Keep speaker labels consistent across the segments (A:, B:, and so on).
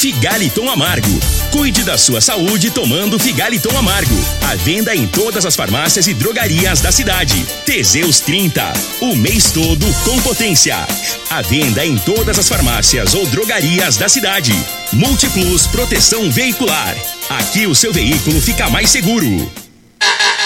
A: Figaliton Amargo. Cuide da sua saúde tomando Figaliton Amargo. A venda em todas as farmácias e drogarias da cidade. Teseus 30. O mês todo com potência. A venda em todas as farmácias ou drogarias da cidade. Multiplus Proteção Veicular. Aqui o seu veículo fica mais seguro.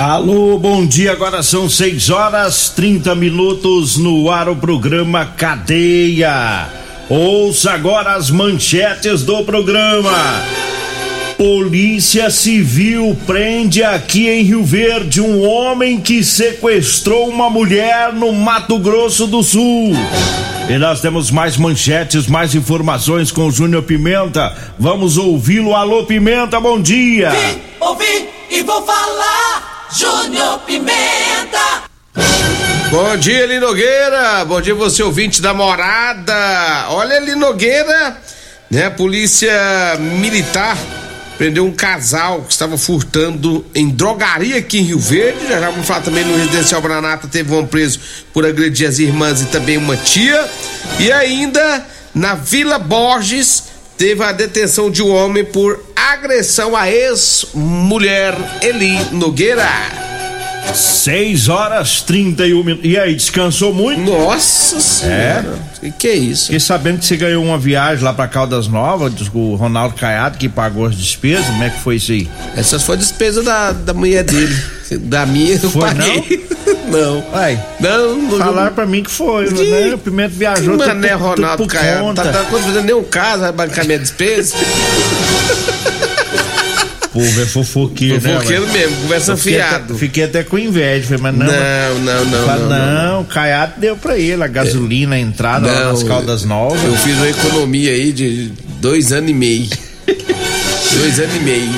B: Alô, bom dia. Agora são 6 horas 30 minutos no ar o programa Cadeia. Ouça agora as manchetes do programa. Polícia Civil prende aqui em Rio Verde um homem que sequestrou uma mulher no Mato Grosso do Sul. E nós temos mais manchetes, mais informações com o Júnior Pimenta. Vamos ouvi-lo. Alô, Pimenta, bom dia.
C: Vim, ouvi e vou falar. Júnior Pimenta.
D: Bom dia, Eli Nogueira. Bom dia, você ouvinte da morada. Olha, Eli Nogueira, né? A polícia militar prendeu um casal que estava furtando em drogaria aqui em Rio Verde. Já, já vamos falar também no Residencial Branata. Teve um preso por agredir as irmãs e também uma tia. E ainda na Vila Borges teve a detenção de um homem por agressão à ex-mulher Eli Nogueira.
B: 6 horas 31 minutos. E aí, descansou muito?
D: Nossa senhora. É. Que, que é isso?
B: Fiquei sabendo que você ganhou uma viagem lá pra Caldas Novas, o Ronaldo Caiado que pagou as despesas. Como é que foi isso aí?
D: Essas foi a despesa da, da mulher dele. Da minha eu
B: Foi
D: paguei. Não?
B: Uai,
D: Não, não.
B: falaram pra mim que foi,
D: Que-
B: né? O Pimenta viajou
D: Mano,
B: tudo,
D: né,
B: tudo
D: Ronaldo Caiado? Tá, tá quase fazendo nenhum caso, vai bancar minha despesa.
B: Povo é fofoqueiro, né?
D: Fofoqueiro mesmo, conversa fiado.
B: até- Fiquei até com inveja, falei, mas não.
D: Não, não, não,
B: Fala,
D: não, não.
B: não, o Caiado deu pra ele a gasolina, a entrada lá
D: Não,
B: nas Caldas Novas.
D: Eu fiz uma economia aí de dois anos e meio. Dois anos e meio.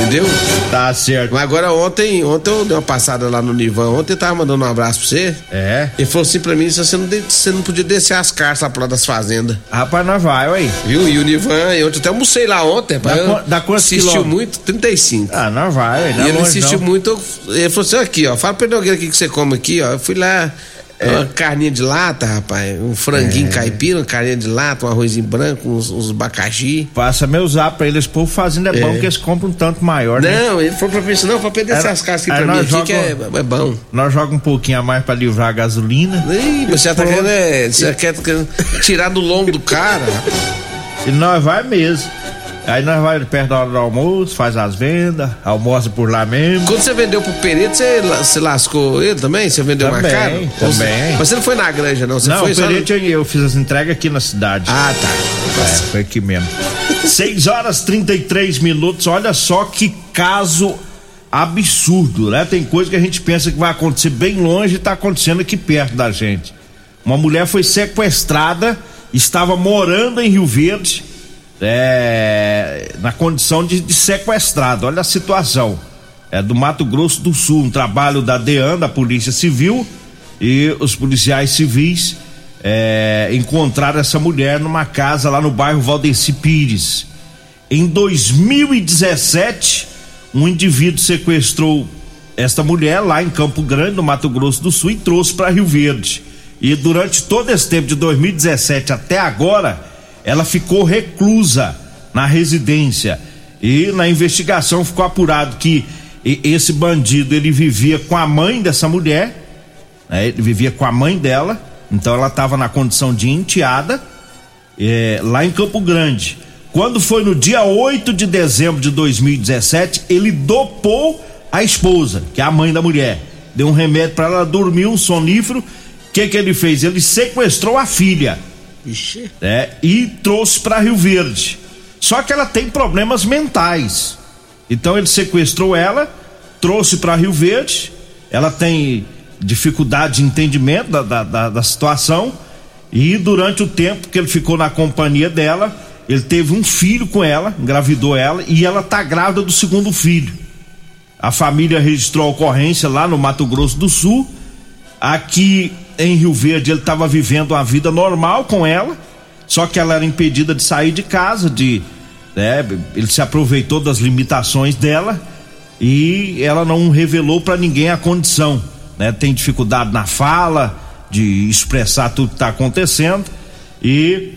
D: Entendeu?
B: Tá certo.
D: Mas agora ontem, ontem eu dei uma passada lá no Nivan. Ontem eu tava mandando um abraço pra você.
B: É.
D: Ele falou assim pra mim: você não, você não podia descer as cartas lá pro lado das fazendas.
B: Rapaz, nós vai, ué.
D: Viu? E o Nivan, eu até almocei lá ontem. Rapaz, eu-
B: dá quantos
D: Assistiu
B: quilômetros?
D: muito? 35.
B: Ah, nós vai, ué.
D: E ele insistiu muito. Ele falou assim: aqui, ó, fala pra Nogueira o que que você come aqui, ó. Eu fui lá,
B: É.
D: uma carninha de lata, rapaz, um franguinho caipira, uma carninha de lata, um arrozinho branco, uns, uns abacaxi.
B: Passa meu zap pra eles, pô, fazendo é, bom que eles compram um tanto maior, né?
D: Não, ele falou pra mim assim: não, pra perder
B: Era-
D: essas cascas aqui pra mim aqui, que é, é bom.
B: Nós jogamos um pouquinho a mais pra livrar a gasolina.
D: Ih, você já tá querendo, é, você quer quer tirar do lombo do cara.
B: E nós vai mesmo. Aí nós vai perto da hora do almoço, faz as vendas, almoça por lá mesmo.
D: Quando você vendeu pro Pereto, você, você lascou ele também? Você vendeu mais
B: Também,
D: caro?
B: também.
D: Mas você não foi na granja, não? Você
B: não,
D: foi
B: o
D: só no-
B: Perete eu, eu fiz as entregas aqui na cidade.
D: Ah, tá.
B: É, foi aqui mesmo. 6 horas 33 minutos. Olha só que caso absurdo, né? Tem coisa que a gente pensa que vai acontecer bem longe e tá acontecendo aqui perto da gente. Uma mulher foi sequestrada, estava morando em Rio Verde, é, na condição de, de sequestrada. Olha a situação. É do Mato Grosso do Sul, um trabalho da DEAN, da Polícia Civil, e os policiais civis é, encontraram essa mulher numa casa lá no bairro Valdeci Pires. Em 2017, um indivíduo sequestrou esta mulher lá em Campo Grande, no Mato Grosso do Sul, e trouxe para Rio Verde. E durante todo esse tempo, de 2017 até agora, ela ficou reclusa na residência. E na investigação ficou apurado que esse bandido ele vivia com a mãe dessa mulher, né? ele vivia com a mãe dela, então ela estava na condição de enteada, é, lá em Campo Grande. Quando foi no dia 8 de dezembro de 2017, ele dopou a esposa, que é a mãe da mulher. Deu um remédio para ela dormir, um sonífero. O que, que ele fez? Ele sequestrou a filha
D: Ixi.
B: né? E trouxe para Rio Verde. Só que ela tem problemas mentais. Então ele sequestrou ela, trouxe para Rio Verde. Ela tem dificuldade de entendimento da, da, da, da situação. E durante o tempo que ele ficou na companhia dela, ele teve um filho com ela, engravidou ela e ela tá grávida do segundo filho. A família registrou a ocorrência lá no Mato Grosso do Sul. Aqui em Rio Verde ele estava vivendo uma vida normal com ela, só que ela era impedida de sair de casa, de né, ele se aproveitou das limitações dela e ela não revelou para ninguém a condição, né? Tem dificuldade na fala, de expressar tudo que está acontecendo e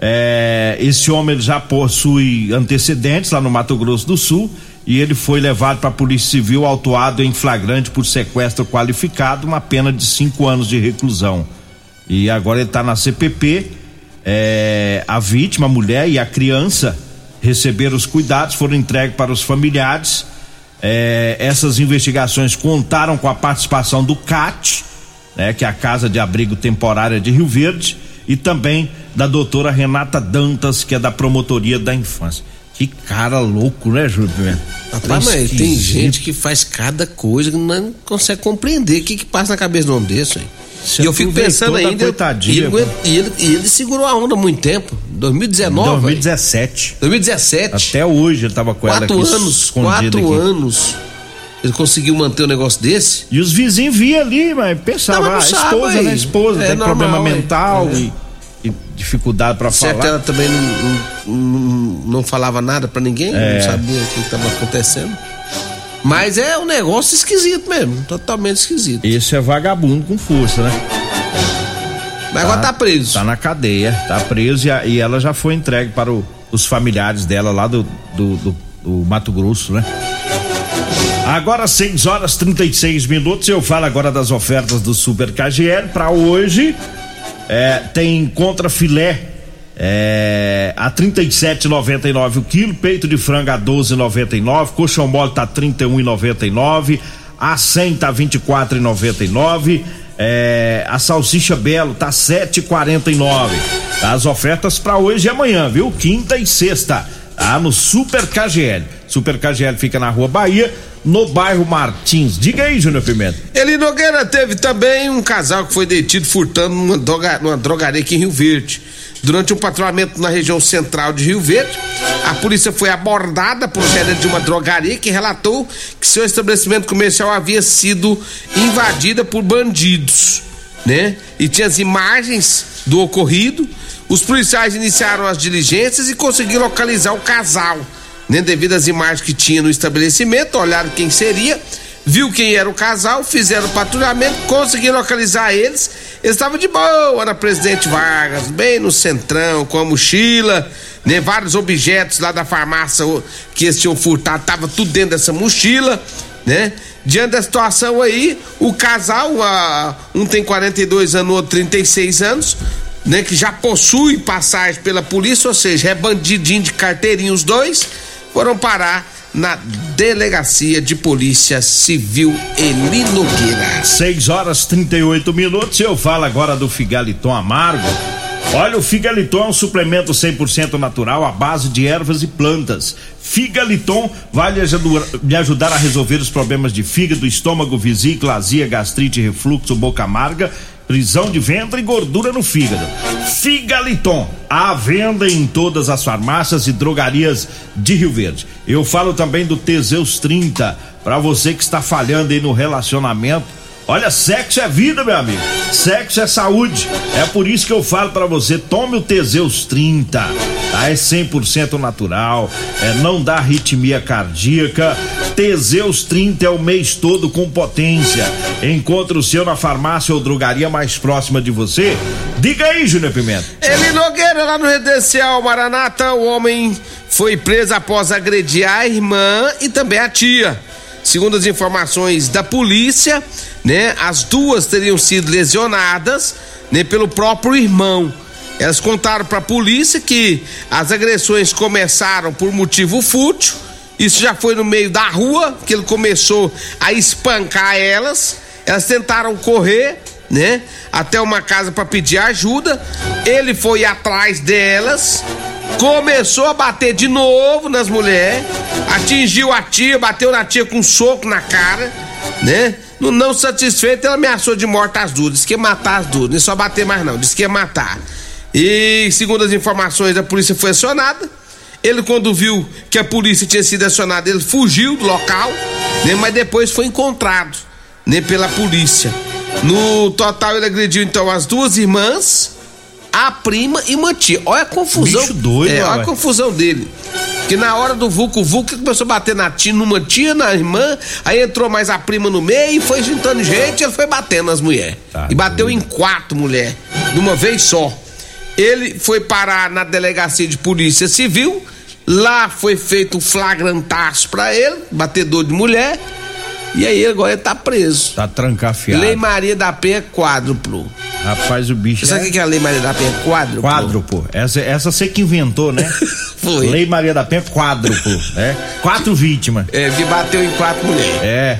B: é, esse homem já possui antecedentes lá no Mato Grosso do Sul e ele foi levado para a Polícia Civil autuado em flagrante por sequestro qualificado, uma pena de cinco anos de reclusão. E agora ele está na CPP. É, a vítima, a mulher e a criança receberam os cuidados, foram entregues para os familiares. É, essas investigações contaram com a participação do CAT, né, que é a Casa de Abrigo Temporária de Rio Verde, e também da doutora Renata Dantas, que é da Promotoria da Infância. Que cara louco, né, Júlio Pimenta?
D: Rapaz, mas tem gente que faz cada coisa que não consegue compreender o que, que passa na cabeça de um homem desse, hein?
B: Você
D: e eu fico pensando ainda.
B: coitadinha,
D: e, ele, e ele, e ele segurou a onda há muito tempo. 2019.
B: 2017.
D: 2017.
B: Até hoje ele tava com ela
D: quatro
B: aqui
D: anos. Quatro
B: aqui.
D: anos. Ele conseguiu manter um negócio desse.
B: E os vizinhos viam ali, mas pensavam,
D: Não,
B: ah,
D: mas não
B: esposa,
D: sabe,
B: né? Esposa,
D: é
B: tem
D: normal,
B: problema
D: é.
B: mental
D: É.
B: e, dificuldade pra
D: Certo,
B: falar.
D: ela também não, não, não- falava nada pra ninguém,
B: É.
D: não sabia o que estava acontecendo. Mas é um negócio esquisito mesmo, totalmente esquisito.
B: Esse é vagabundo com força, né?
D: Mas agora tá preso.
B: Tá na cadeia, tá preso e, a- e ela já foi entregue para o- os familiares dela lá do, do, do- do Mato Grosso, né? Agora 6 horas 36 minutos, eu falo agora das ofertas do Super KGL para hoje. É, tem contra filé é, a 37,99 o quilo, peito de frango a 12,99, coxão mole tá 31,99, a 100 tá 24,99, é, a salsicha belo tá 7,49. Tá, As ofertas para hoje e amanhã, viu? Quinta e sexta, tá? No Super KGL. Super KGL fica na Rua Bahia, no bairro Martins. Diga aí, Júnior Pimenta.
D: Eli Nogueira teve também um casal que foi detido furtando numa, droga- numa drogaria aqui em Rio Verde. Durante um patrulhamento na região central de Rio Verde, a polícia foi abordada por gerente de uma drogaria que relatou que seu estabelecimento comercial havia sido invadida por bandidos, né? E tinha as imagens do ocorrido. Os policiais iniciaram as diligências e conseguiram localizar o casal, né? Devido às imagens que tinha no estabelecimento, olharam quem seria viu quem era o casal, fizeram o patrulhamento, conseguiram localizar eles. Eles estavam de boa na Presidente Vargas, bem no centrão, com a mochila, né? Vários objetos lá da farmácia que eles tinham furtado, tava tudo dentro dessa mochila, né? Diante da situação aí, o casal, a- um tem 42 anos, outro 36 anos, né? Que já possui passagem pela polícia, ou seja, é bandidinho de carteirinha os dois, foram parar na Delegacia de Polícia Civil Eli Nogueira.
B: 6 horas 38 minutos. Eu falo agora do Figaliton Amargo. Olha, o Figaliton é um suplemento 100% natural à base de ervas e plantas. Figaliton vai lhe ajudar a resolver os problemas de fígado, estômago, vesícula, azia, gastrite, refluxo, boca amarga, prisão de ventre e gordura no fígado. Figaliton, à venda em todas as farmácias e drogarias de Rio Verde. Eu falo também do Teseus 30, para você que está falhando aí no relacionamento. Olha, sexo é vida, meu amigo. Sexo é saúde. É por isso que eu falo para você, tome o Teseus 30. Tá? É 100% natural, é, não dá arritmia cardíaca. Teseus 30 é o mês todo com potência. Encontre o seu na farmácia ou drogaria mais próxima de você. Diga aí, Júnior Pimenta.
D: Eli Nogueira, lá no Residencial Maranata, o homem foi preso após agredir a irmã e também a tia. Segundo as informações da polícia, né, as duas teriam sido lesionadas, né, pelo próprio irmão. Elas contaram para a polícia que as agressões começaram por motivo fútil. Isso já foi no meio da rua que ele começou a espancar elas. Elas tentaram correr, né, até uma casa para pedir ajuda. Ele foi atrás delas, começou a bater de novo nas mulheres, atingiu a tia, bateu na tia com um soco na cara, né? Não, não satisfeito, ela ameaçou de morte as duas, disse que ia matar as duas, não ia só bater mais não, disse que ia matar. E segundo as informações, a polícia foi acionada. Ele, quando viu que a polícia tinha sido acionada, ele fugiu do local, né? Mas depois foi encontrado, né? Pela polícia. No total, ele agrediu então as duas irmãs, a prima e uma tia. Olha a confusão.
B: Bicho doido,
D: é, olha a confusão dele. Que na hora do Vulco Vulco ele começou a bater na tia, numa tia, na irmã, aí entrou mais a prima no meio e foi juntando gente, ele foi batendo nas mulheres.
B: Tá
D: e bateu em quatro mulheres, de uma vez só. Ele foi parar na delegacia de polícia civil, lá foi feito flagrantaço pra ele, batedor de mulher, e aí agora ele tá preso.
B: Tá trancafiado.
D: Lei Maria da Penha quádruplo.
B: Rapaz, o bicho
D: Sabe o
B: é
D: que que é a Lei Maria da Penha quádruplo?
B: quádruplo. Essa, essa você que inventou, né?
D: Foi.
B: Lei Maria da Penha, quádruplo, né? Quatro vítimas.
D: É, que bateu em quatro mulheres.
B: É,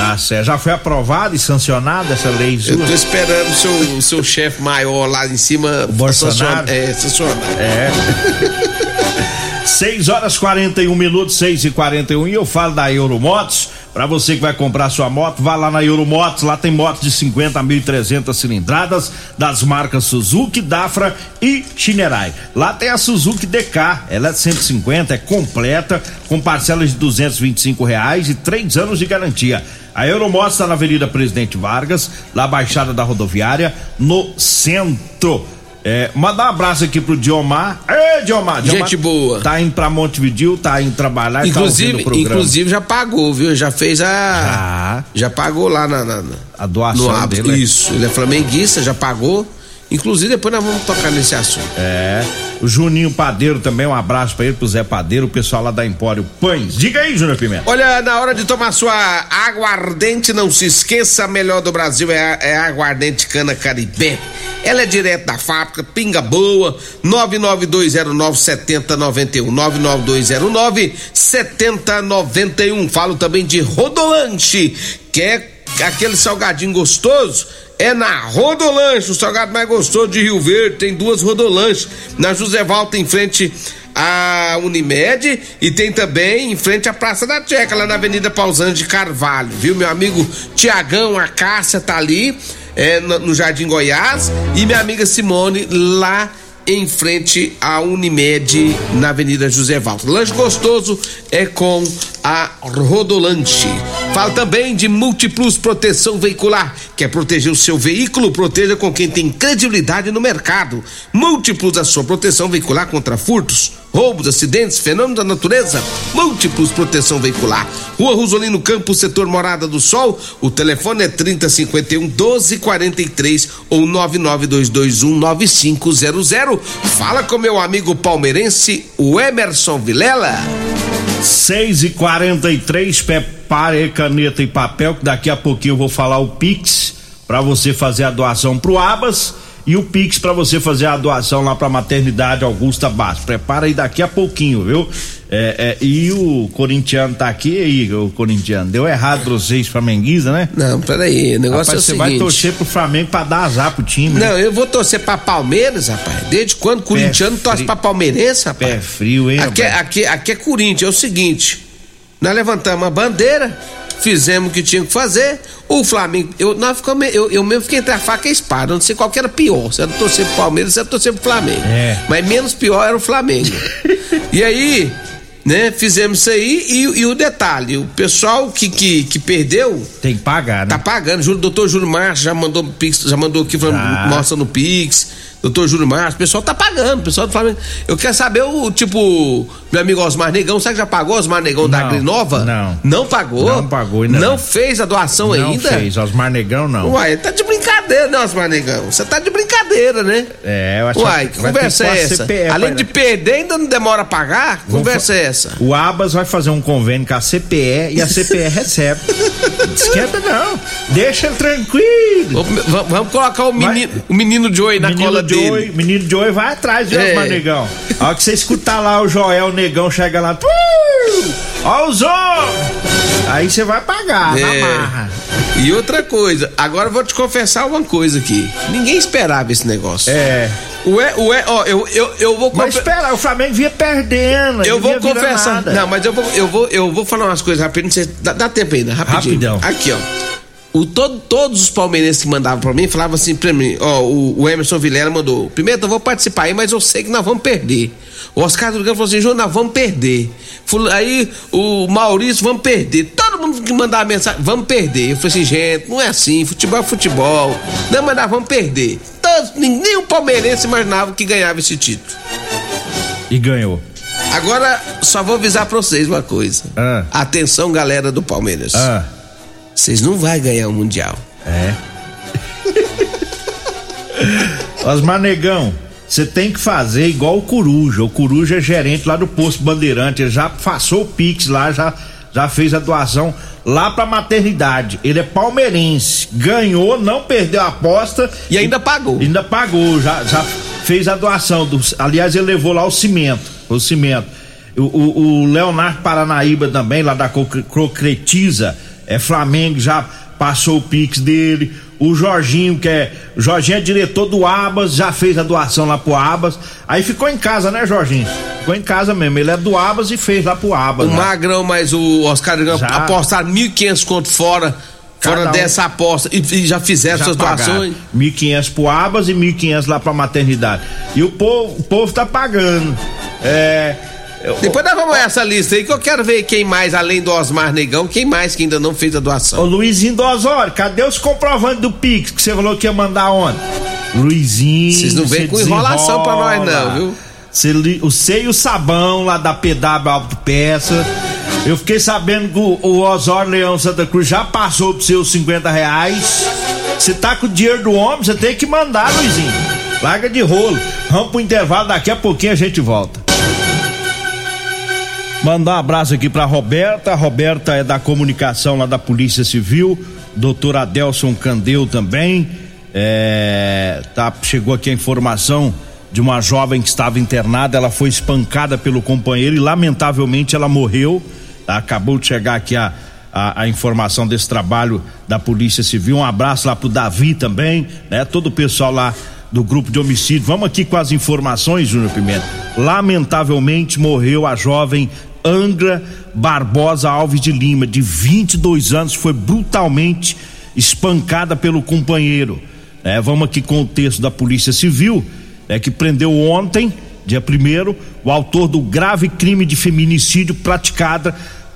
B: tá certo. Já foi aprovada e sancionada essa lei
D: Eu
B: sua?
D: tô esperando o seu, o seu chefe maior lá em cima.
B: Bolsonaro?
D: sancionar- É, sancionar.
B: É. 6 horas 41 minutos, 6 e 41 e eu falo da Euromotos. Pra você que vai comprar sua moto, vá lá na Euromotos. Lá tem motos de 50 a 1.300 cilindradas das marcas Suzuki, Dafra e Shinerai. Lá tem a Suzuki DK, ela é 150, é completa, com parcelas de 225 reais e três anos de garantia. A Euromotos está na Avenida Presidente Vargas, lá Baixada da Rodoviária, no centro. É, mandar um abraço aqui pro Diomar. Ê, Diomar, Diomar
D: Gente boa.
B: Tá indo pra Montevideo, tá indo trabalhar tá
D: Inclusive,
B: programa.
D: inclusive já pagou, viu? Já fez a. Já, pagou lá na. na, na-
B: A doação
D: no
B: dele, né?
D: Isso. Ele é flamenguista, já pagou. Inclusive, depois nós vamos tocar nesse assunto.
B: É. O Juninho Padeiro também, um abraço pra ele, pro Zé Padeiro, o pessoal lá da Empório Pães. Diga aí, Júnior Pimenta.
D: Olha, na hora de tomar sua aguardente, não se esqueça, a melhor do Brasil é a, é aguardente cana caribé. Ela é direto da fábrica, pinga boa, 99209 7091, 99209 7091. Falo também de Rodolanche, que é aquele salgadinho gostoso. É na Rodolanche, o salgado mais gostoso de Rio Verde. Tem duas Rodolanches. Na José Valta, em frente a Unimed e tem também em frente à Praça da Checa, lá na Avenida Pausante de Carvalho, viu? Meu amigo Tiagão, a Cássia tá ali é, no Jardim Goiás e minha amiga Simone lá em frente à Unimed na Avenida José Valdo. Lanche gostoso é com a Rodolanche. Fala também de Multiplus Proteção Veicular. Quer proteger o seu veículo? Proteja com quem tem credibilidade no mercado. Múltiplos a sua proteção veicular contra furtos, roubos, acidentes, fenômenos da natureza. Múltiplos Proteção Veicular. Rua Rosolino Campos, setor Morada do Sol. O telefone é 3051 1243 ou 99221 9500. Fala com meu amigo palmeirense, o Emerson Vilela.
B: 6 e 43 prepare caneta e papel, que daqui a pouquinho eu vou falar o Pix pra você fazer a doação pro Abas e o Pix pra você fazer a doação lá pra maternidade Augusta Bastos. Prepara aí daqui a pouquinho, viu? É, é, e o corintiano tá aqui aí, o corintiano. Deu errado pra vocês, flamenguista, né?
D: Não, peraí, o negócio
B: Rapaz,
D: é o
B: você
D: seguinte.
B: vai torcer pro Flamengo pra dar azar pro time. né?
D: Não, eu vou torcer pra Palmeiras, rapaz. Desde quando o corintiano torce pra palmeirense, rapaz?
B: Pé frio, hein,
D: Aqui, é-
B: rapaz?
D: aqui, aqui é Corinthians, é o seguinte: nós levantamos a bandeira, fizemos o que tinha que fazer. O Flamengo, eu, nós ficamos, eu, eu mesmo fiquei entre a faca e a espada. Não sei qual que era pior. Se era torcer pro Palmeiras, se era torcer pro Flamengo.
B: É.
D: Mas menos pior era o Flamengo. e aí, né, fizemos isso aí. E, e o detalhe: o pessoal que, que, que perdeu.
B: Tem que pagar, né?
D: Tá pagando. Júlio, doutor Júlio Márcio já mandou já mandou aqui falando,
B: Já.
D: mostra no Pix. Doutor Júlio Márcio, o pessoal tá pagando, o pessoal do Flamengo. Eu quero saber o tipo, meu amigo Osmar Negão, sabe que já pagou Osmar Negão da
B: Não,
D: Agrinova?
B: não.
D: Não pagou?
B: Não pagou ainda
D: Não
B: não.
D: fez a doação
B: não
D: ainda?
B: fez, Osmar Negão não.
D: Uai, tá de brincadeira, né, Osmar Negão? Você tá de brincadeira, né?
B: É, eu acho
D: Uai, que
B: vai
D: conversa é essa? Além
B: vai-
D: de perder, ainda não demora a pagar? Conversa é essa?
B: O Abas vai fazer um convênio com a CPE e a CPE recebe. Esquenta não. Deixa ele tranquilo.
D: Vamos, vamos colocar o
B: Vai.
D: menino, o menino oi na
B: menino
D: cola dele.
B: Joey, menino Joey vai atrás, viu,
D: É.
B: Negão? A hora que você escutar lá o Joel Negão chega lá. "Uh, Ó os homens! Aí você vai pagar, na
D: É.
B: marra.
D: E outra coisa, agora eu vou te confessar uma coisa aqui. Ninguém esperava esse negócio.
B: É.
D: Ué, ué, ó, eu, eu, eu vou
B: Mas espera, o Flamengo vinha perdendo.
D: Eu vou confessar. Não, mas eu vou, eu vou, eu vou falar umas coisas rapidinho. Dá, dá tempo ainda, rapidinho.
B: Rapidão.
D: Aqui, ó. O, todo, todos os palmeirenses que mandavam pra mim falavam assim pra mim: ó, o, o Emerson Vilela mandou. Primeiro, eu vou participar aí, mas eu sei que nós vamos perder. O Oscar Durgão falou assim: Júnior, nós vamos perder. Aí o Maurício, vamos perder. Todo mundo que mandava mensagem, vamos perder. Eu falei assim: gente, não é assim. Futebol é futebol. Não, mas nós vamos perder. Todos, nem o palmeirense imaginava que ganhava esse título.
B: E ganhou.
D: Agora, só vou avisar pra vocês uma coisa.
B: Ah.
D: Atenção, galera do Palmeiras.
B: Ah,
D: Vocês não vão ganhar o Mundial.
B: é. Osmar Negão, você tem que fazer igual o Coruja. O Coruja é gerente lá do Posto Bandeirante. Ele já passou o Pix lá, já, já fez a doação lá pra maternidade. Ele é palmeirense. Ganhou, não perdeu a aposta.
D: E ainda pagou.
B: Ainda pagou, já, já fez a doação. Do, aliás, ele levou lá o cimento. O cimento. O, o- o Leonardo Paranaíba também, lá da Cro- Crocretiza, é Flamengo, já passou o Pix dele. O Jorginho, que é. O Jorginho é diretor do Abas, já fez a doação lá pro Abas. Aí ficou em casa, né, Jorginho? Ficou em casa mesmo. Ele é do Abas e fez lá pro Abas.
D: O
B: né?
D: Magrão mais o Oscar
B: Já.
D: apostaram 1.500 conto fora,
B: Cada
D: fora
B: um.
D: dessa aposta. E, e já fizeram
B: Já
D: suas doações.
B: 1.500 pro Abas e 1.500 lá pra maternidade. E o povo, o povo tá pagando. É. eu-
D: Depois nós vamos essa lista aí que eu quero ver quem mais, além do Osmar Negão, quem mais que ainda não fez a
B: Ô
D: doação.
B: Luizinho do Osório, cadê os comprovantes do Pix que você falou que ia mandar ontem? Luizinho.
D: Vocês não vêm com enrolação pra nós, não, viu?
B: Li- o sei e o sabão lá da PW Autopeça. Eu fiquei sabendo que o, o Osório Leão Santa Cruz já passou pros seus 50 reais. Você tá com o dinheiro do homem, você tem que mandar, Luizinho. Larga de rolo. Vamos pro intervalo, daqui a pouquinho a gente volta. Mandar um abraço aqui pra Roberta. A Roberta é da comunicação lá da Polícia Civil. Doutor Adelson Candeu também. É, tá, chegou aqui a informação de uma jovem que estava internada. Ela foi espancada pelo companheiro e, lamentavelmente, ela morreu. Tá? Acabou de chegar aqui a, a, a informação desse trabalho da Polícia Civil. Um abraço lá pro Davi também, né? Todo o pessoal lá do grupo de homicídio. Vamos aqui com as informações, Júnior Pimenta. Lamentavelmente morreu a jovem Angra Barbosa Alves de Lima, de 22 anos, foi brutalmente espancada pelo companheiro. É, vamos aqui com o texto da Polícia Civil, é, que prendeu ontem, dia 1 o autor do grave crime de feminicídio praticada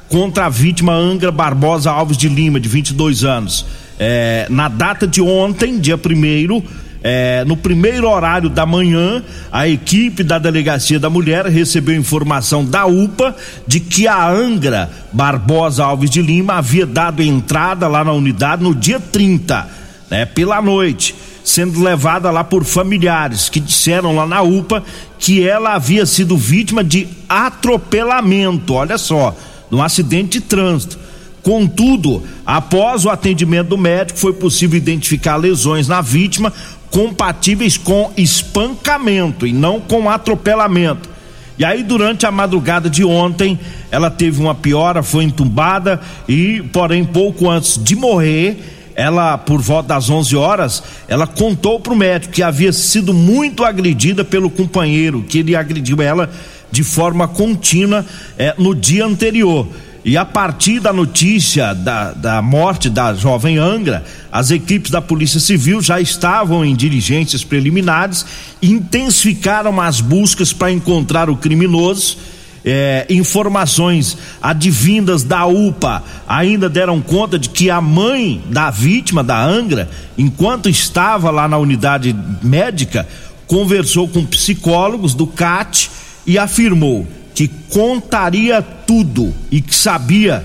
B: contra a vítima Angra Barbosa Alves de Lima, de 22 anos. É, na data de ontem, dia 1 é, no primeiro horário da manhã, a equipe da Delegacia da Mulher recebeu informação da UPA de que a Angra Barbosa Alves de Lima havia dado entrada lá na unidade no dia 30, né, pela noite, sendo levada lá por familiares que disseram lá na UPA que ela havia sido vítima de atropelamento, olha só, num acidente de trânsito. Contudo, após o atendimento do médico, foi possível identificar lesões na vítima compatíveis com espancamento e não com atropelamento. E aí, durante a madrugada de ontem, ela teve uma piora, foi entubada e, porém, pouco antes de morrer, ela, por volta das 11 horas, ela contou para o médico que havia sido muito agredida pelo companheiro, que ele agrediu ela de forma contínua eh, no dia anterior. E a partir da notícia da, da morte da jovem Angra, as equipes da Polícia Civil já estavam em diligências preliminares, intensificaram as buscas para encontrar o criminoso. É, informações advindas da UPA ainda deram conta de que a mãe da vítima, da Angra, enquanto estava lá na unidade médica, conversou com psicólogos do CAT e afirmou que contaria tudo e que sabia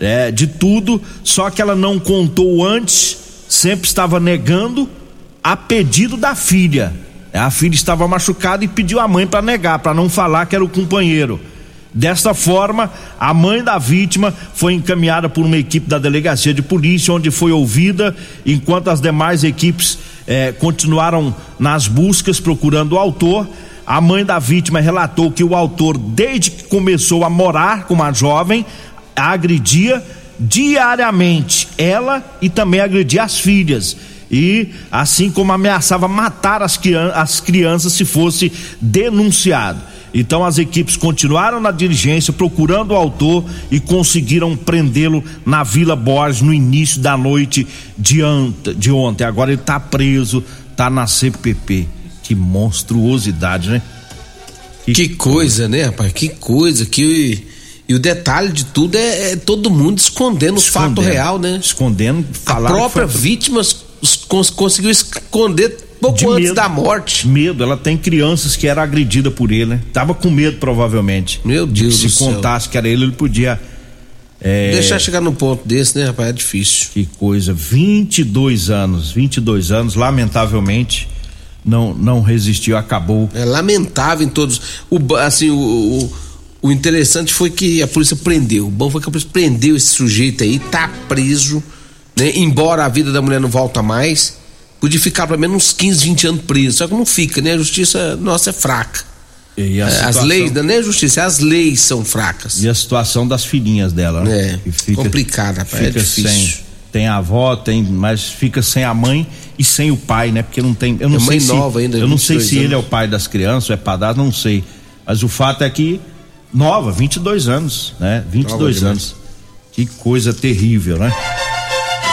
B: é, de tudo, só que ela não contou antes, sempre estava negando a pedido da filha. A filha estava machucada e pediu a mãe para negar, para não falar que era o companheiro. Desta forma, a mãe da vítima foi encaminhada por uma equipe da delegacia de polícia, onde foi ouvida, enquanto as demais equipes eh, continuaram nas buscas procurando o autor. A mãe da vítima relatou que o autor, desde que começou a morar com a jovem, a agredia diariamente ela e também agredia as filhas. e assim como ameaçava matar as, as crianças se fosse denunciado. Então as equipes continuaram na diligência procurando o autor e conseguiram prendê-lo na Vila Borges no início da noite de, de ontem. Agora ele está preso, está na CPP. Que monstruosidade, né?
D: Que, que coisa, né, rapaz? Que coisa, que e o detalhe de tudo é, é todo mundo escondendo, os fatos real, né?
B: Escondendo,
D: falar. A própria foi... vítima cons conseguiu esconder pouco de antes
B: medo,
D: da morte.
B: Medo, ela tem crianças que era agredida por ele, né? Tava com medo provavelmente.
D: Meu Deus
B: de
D: que
B: se contasse que era ele, ele podia
D: é... Deixar chegar num ponto desse, né, rapaz? É difícil.
B: Que coisa. 22 anos, 22 anos, lamentavelmente, não não resistiu, acabou.
D: É lamentável em todos. O, assim, o, o, o interessante foi que a polícia prendeu. O bom foi que a polícia prendeu esse sujeito aí, tá preso, né? Embora a vida da mulher não volta mais, podia ficar pelo menos uns 15, 20 anos preso. Só que não fica, né? A justiça nossa é fraca.
B: É,
D: situação... As leis, não é justiça, as leis são fracas.
B: E a situação das filhinhas dela,
D: né? É, fica, complicada, rapaz, é fica é difícil.
B: Sem, tem a avó, tem, mas fica sem a mãe e sem o pai, né? Porque não tem, eu não é sei se,
D: ainda,
B: eu não sei se anos. ele é o pai das crianças, é padrasto, não sei. Mas o fato é que nova, 22 anos, né? 22 anos. Que coisa terrível, né?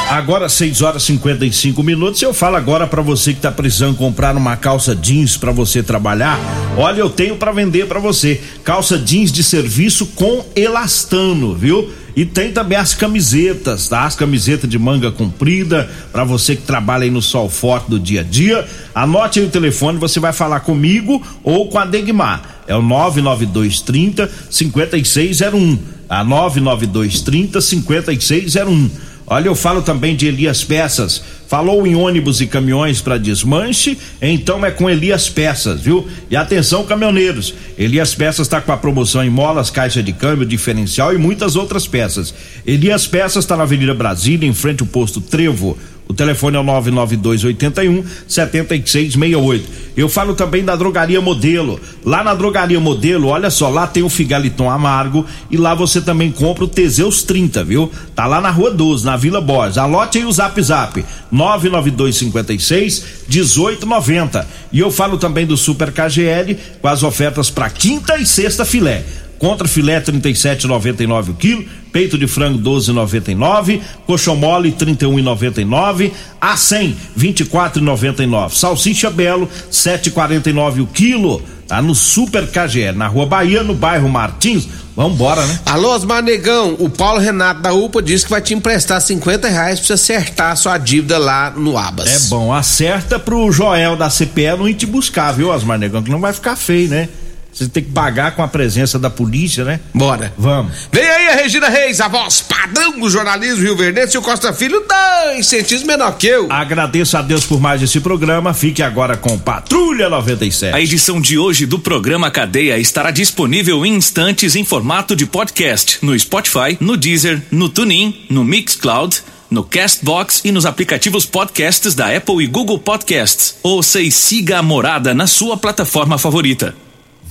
B: Agora 6 horas e 55 minutos. Eu falo agora para você que está precisando comprar uma calça jeans para você trabalhar. Olha, eu tenho para vender para você. Calça jeans de serviço com elastano, viu? E tem também as camisetas, tá? As camisetas de manga comprida, para você que trabalha aí no sol forte do dia a dia. Anote aí o telefone, você vai falar comigo ou com a Degmar. É o 99230 5601. A 99230 5601. Olha, eu falo também de Elias Peças. Falou em ônibus e caminhões para desmanche? Então é com Elias Peças, viu? E atenção, caminhoneiros. Elias Peças está com a promoção em molas, caixa de câmbio, diferencial e muitas outras peças. Elias Peças está na Avenida Brasília, em frente ao posto Trevo. O telefone é o 99281 7668. Eu falo também da Drogaria Modelo. Lá na Drogaria Modelo, olha só, lá tem o Figaliton Amargo e lá você também compra o Teseus 30, viu? Tá lá na Rua 12, na Vila Borges. Alote aí o Zap Zap 99256 1890. E eu falo também do Super KGL com as ofertas para quinta e sexta filé. Contra filé 37,99 o quilo, peito de frango 12,99, coxão mole 31,99, a 100 24,99, salsicha belo 7,49 o quilo. Tá no Super KGL, na Rua Bahia, no bairro Martins. Vambora, né?
D: Alô, Osmar Negão, o Paulo Renato da UPA disse que vai te emprestar 50 reais pra você acertar a sua dívida lá no Abas.
B: É bom, acerta pro Joel da CPE não ir te buscar, viu, Osmar Negão? Que não vai ficar feio, né? Você tem que pagar com a presença da polícia, né?
D: Bora.
B: Vamos.
D: Vem aí a Regina Reis, a voz padrão do jornalismo Rio Verde, e o Costa Filho, dois centímetros menor que eu.
B: Agradeço a Deus por mais esse programa. Fique agora com Patrulha 97.
A: A edição de hoje do programa Cadeia estará disponível em instantes em formato de podcast no Spotify, no Deezer, no TuneIn, no Mixcloud no Castbox e nos aplicativos podcasts da Apple e Google Podcasts. Ouça e siga a morada na sua plataforma favorita.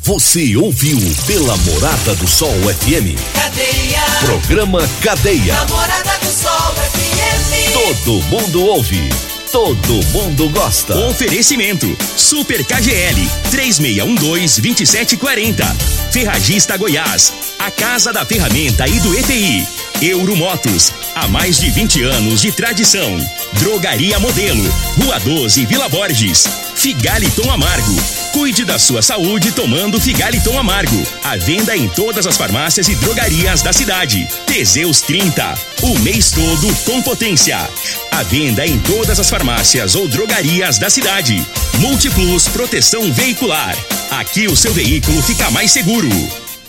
E: Você ouviu pela Morada do Sol FM.
C: Cadeia.
E: Programa Cadeia.
C: Namorada do Sol FM.
E: Todo mundo ouve. Todo mundo gosta.
A: Oferecimento: Super KGL 3612-2740. Ferragista Goiás. A Casa da Ferramenta e do EPI. Euromotos. Há mais de 20 anos de tradição. Drogaria Modelo. Rua 12, Vila Borges. Figaliton Amargo. Cuide da sua saúde tomando Figaliton Amargo. A venda em todas as farmácias e drogarias da cidade. Teseus 30. O mês todo com potência. A venda em todas as farmácias ou drogarias da cidade. Multiplus Proteção Veicular. Aqui o seu veículo fica mais seguro.